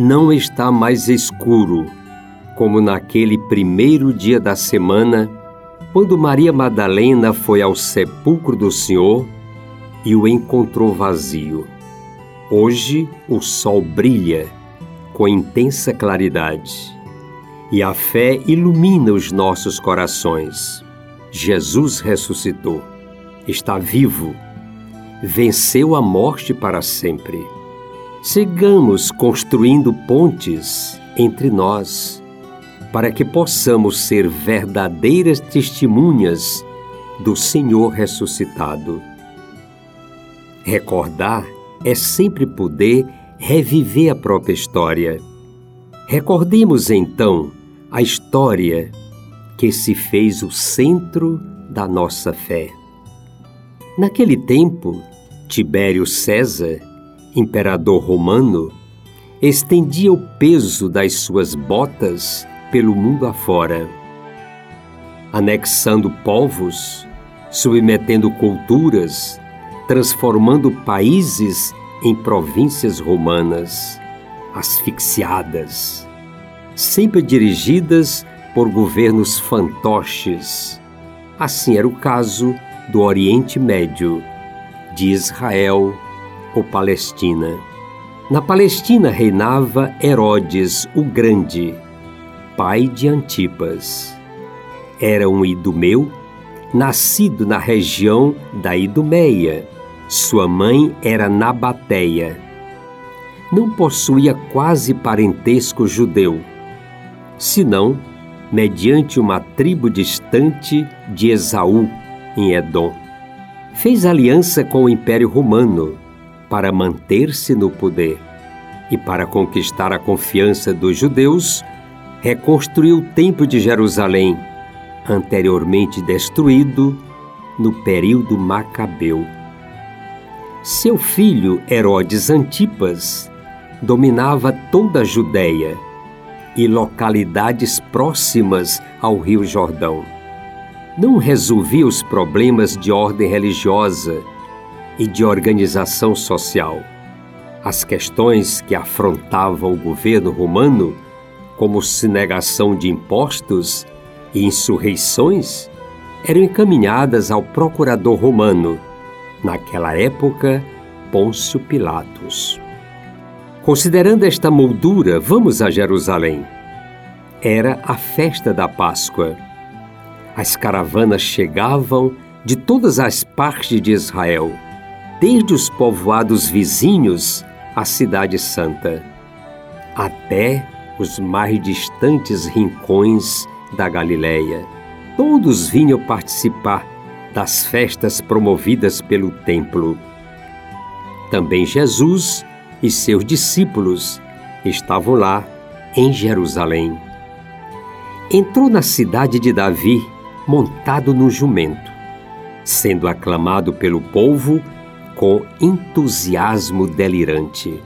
não está mais escuro como naquele primeiro dia da semana, quando Maria Madalena foi ao sepulcro do Senhor e o encontrou vazio. Hoje o sol brilha com intensa claridade e a fé ilumina os nossos corações. Jesus ressuscitou, está vivo, venceu a morte para sempre. Sigamos construindo pontes entre nós, para que possamos ser verdadeiras testemunhas do Senhor ressuscitado. Recordar é sempre poder reviver a própria história. Recordemos então a história que se fez o centro da nossa fé. Naquele tempo, Tibério César, imperador romano, estendia o peso das suas botas pelo mundo afora, anexando povos, submetendo culturas, transformando países em províncias romanas, asfixiadas, sempre dirigidas por governos fantoches. Assim era o caso do Oriente Médio, de Israel ou Palestina. Na Palestina reinava Herodes o Grande, pai de Antipas. Era um idumeu, nascido na região da Idumeia. Sua mãe era Nabateia. Não possuía quase parentesco judeu, senão mediante uma tribo distante de Esaú, em Edom. Fez aliança com o Império Romano para manter-se no poder e para conquistar a confiança dos judeus, reconstruiu o Templo de Jerusalém, anteriormente destruído no período Macabeu. Seu filho Herodes Antipas dominava toda a Judéia e localidades próximas ao Rio Jordão. Não resolvia os problemas de ordem religiosa e de organização social. As questões que afrontavam o governo romano, como sonegação de impostos e insurreições, eram encaminhadas ao procurador romano, naquela época, Pôncio Pilatos. Considerando esta moldura, vamos a Jerusalém. Era a festa da Páscoa. As caravanas chegavam de todas as partes de Israel desde os povoados vizinhos à Cidade Santa, até os mais distantes rincões da Galiléia. Todos vinham participar das festas promovidas pelo templo. Também Jesus e seus discípulos estavam lá em Jerusalém. Entrou na cidade de Davi montado no jumento, sendo aclamado pelo povo com entusiasmo delirante.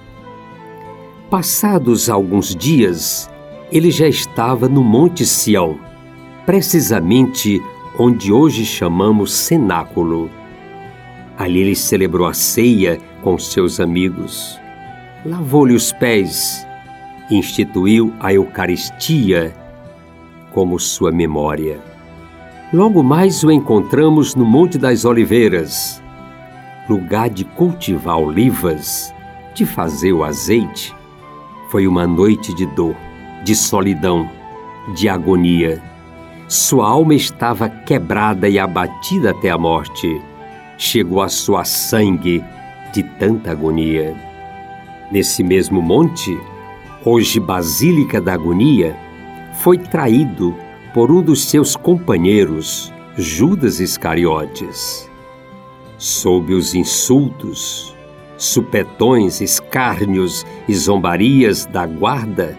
Passados alguns dias, ele já estava no Monte Sião, precisamente onde hoje chamamos cenáculo. Ali ele celebrou a ceia com seus amigos, lavou-lhe os pés, instituiu a Eucaristia como sua memória. Logo mais o encontramos no Monte das Oliveiras, lugar de cultivar olivas, de fazer o azeite, foi uma noite de dor, de solidão, de agonia. Sua alma estava quebrada e abatida até a morte. Chegou a sua sangue de tanta agonia. Nesse mesmo monte, hoje Basílica da Agonia, foi traído por um dos seus companheiros, Judas Iscariotes sob os insultos, supetões, escárnios e zombarias da guarda,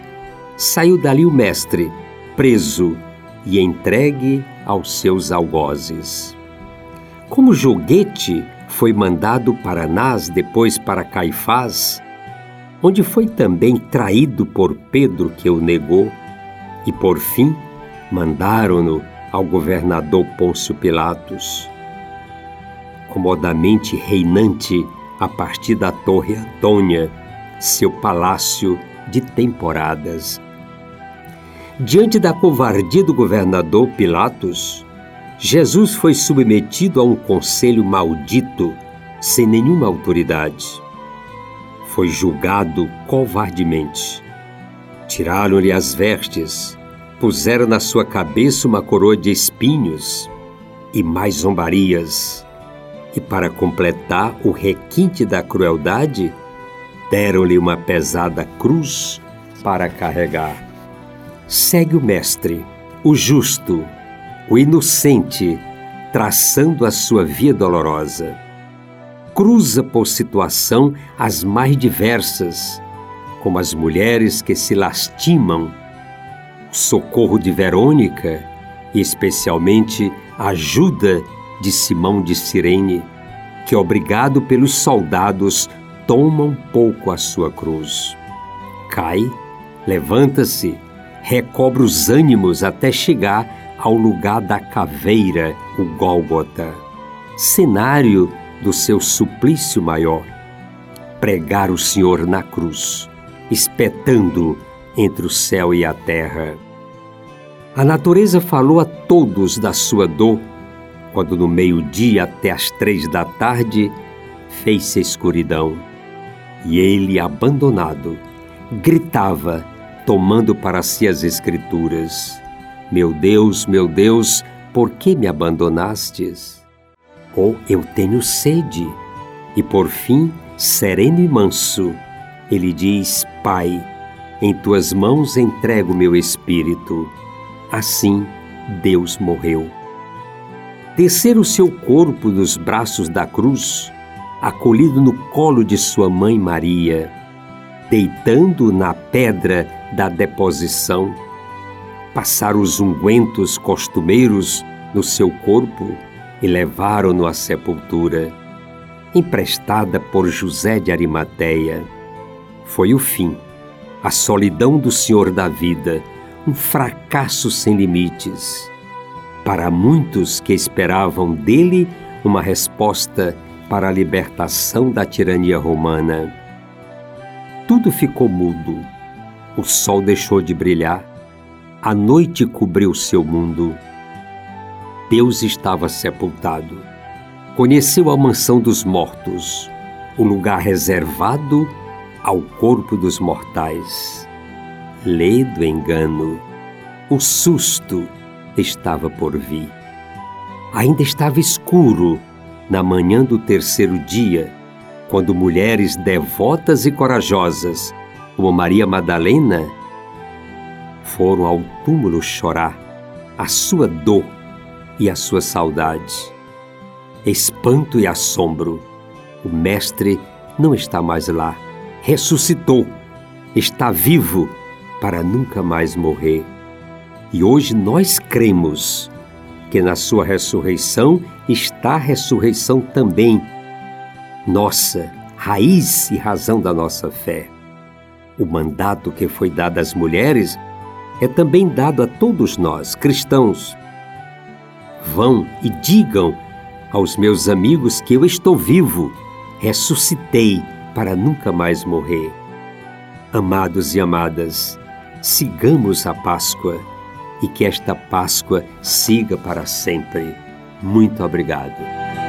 saiu dali o mestre, preso e entregue aos seus algozes. Como joguete, foi mandado para Anás, depois para Caifás, onde foi também traído por Pedro, que o negou, e por fim mandaram-no ao governador Pôncio Pilatos. Comodamente reinante a partir da Torre Antônia, seu palácio de temporadas. Diante da covardia do governador Pilatos, Jesus foi submetido a um conselho maldito, sem nenhuma autoridade. Foi julgado covardemente. Tiraram-lhe as vestes, puseram na sua cabeça uma coroa de espinhos e mais zombarias. E para completar o requinte da crueldade, deram-lhe uma pesada cruz para carregar. Segue o Mestre, o justo, o inocente, traçando a sua via dolorosa. Cruza por situação as mais diversas, como as mulheres que se lastimam, o socorro de Verônica e especialmente a ajuda de Simão de Cirene, que, obrigado pelos soldados, toma um pouco a sua cruz. Cai, levanta-se, recobra os ânimos até chegar ao lugar da caveira, o Gólgota, cenário do seu suplício maior. Pregar o Senhor na cruz, espetando entre o céu e a terra. A natureza falou a todos da sua dor, quando no meio-dia até as três da tarde fez-se escuridão. E ele, abandonado, gritava, tomando para si as Escrituras: meu Deus, meu Deus, por que me abandonastes? Oh, eu tenho sede. E por fim, sereno e manso, ele diz: Pai, em tuas mãos entrego meu espírito. Assim, Deus morreu. Descer o seu corpo dos braços da cruz, acolhido no colo de sua mãe Maria, deitando na pedra da deposição, passaram os ungüentos costumeiros no seu corpo e levaram-no à sepultura, emprestada por José de Arimateia. Foi o fim, a solidão do Senhor da vida, um fracasso sem limites. Para muitos que esperavam dele uma resposta para a libertação da tirania romana. Tudo ficou mudo. O sol deixou de brilhar a noite cobriu seu mundo. Deus estava sepultado. Conheceu a mansão dos mortos, o lugar reservado ao corpo dos mortais. Lê do engano. O susto estava por vir. Ainda estava escuro na manhã do terceiro dia, quando mulheres devotas e corajosas, como Maria Madalena, foram ao túmulo chorar a sua dor e a sua saudade. Espanto e assombro. O Mestre não está mais lá. Ressuscitou. Está vivo para nunca mais morrer. E hoje nós cremos que na sua ressurreição está a ressurreição também, nossa raiz e razão da nossa fé. O mandato que foi dado às mulheres é também dado a todos nós, cristãos. Vão e digam aos meus amigos que eu estou vivo, ressuscitei para nunca mais morrer. Amados e amadas, sigamos a Páscoa e que esta Páscoa siga para sempre. Muito obrigado.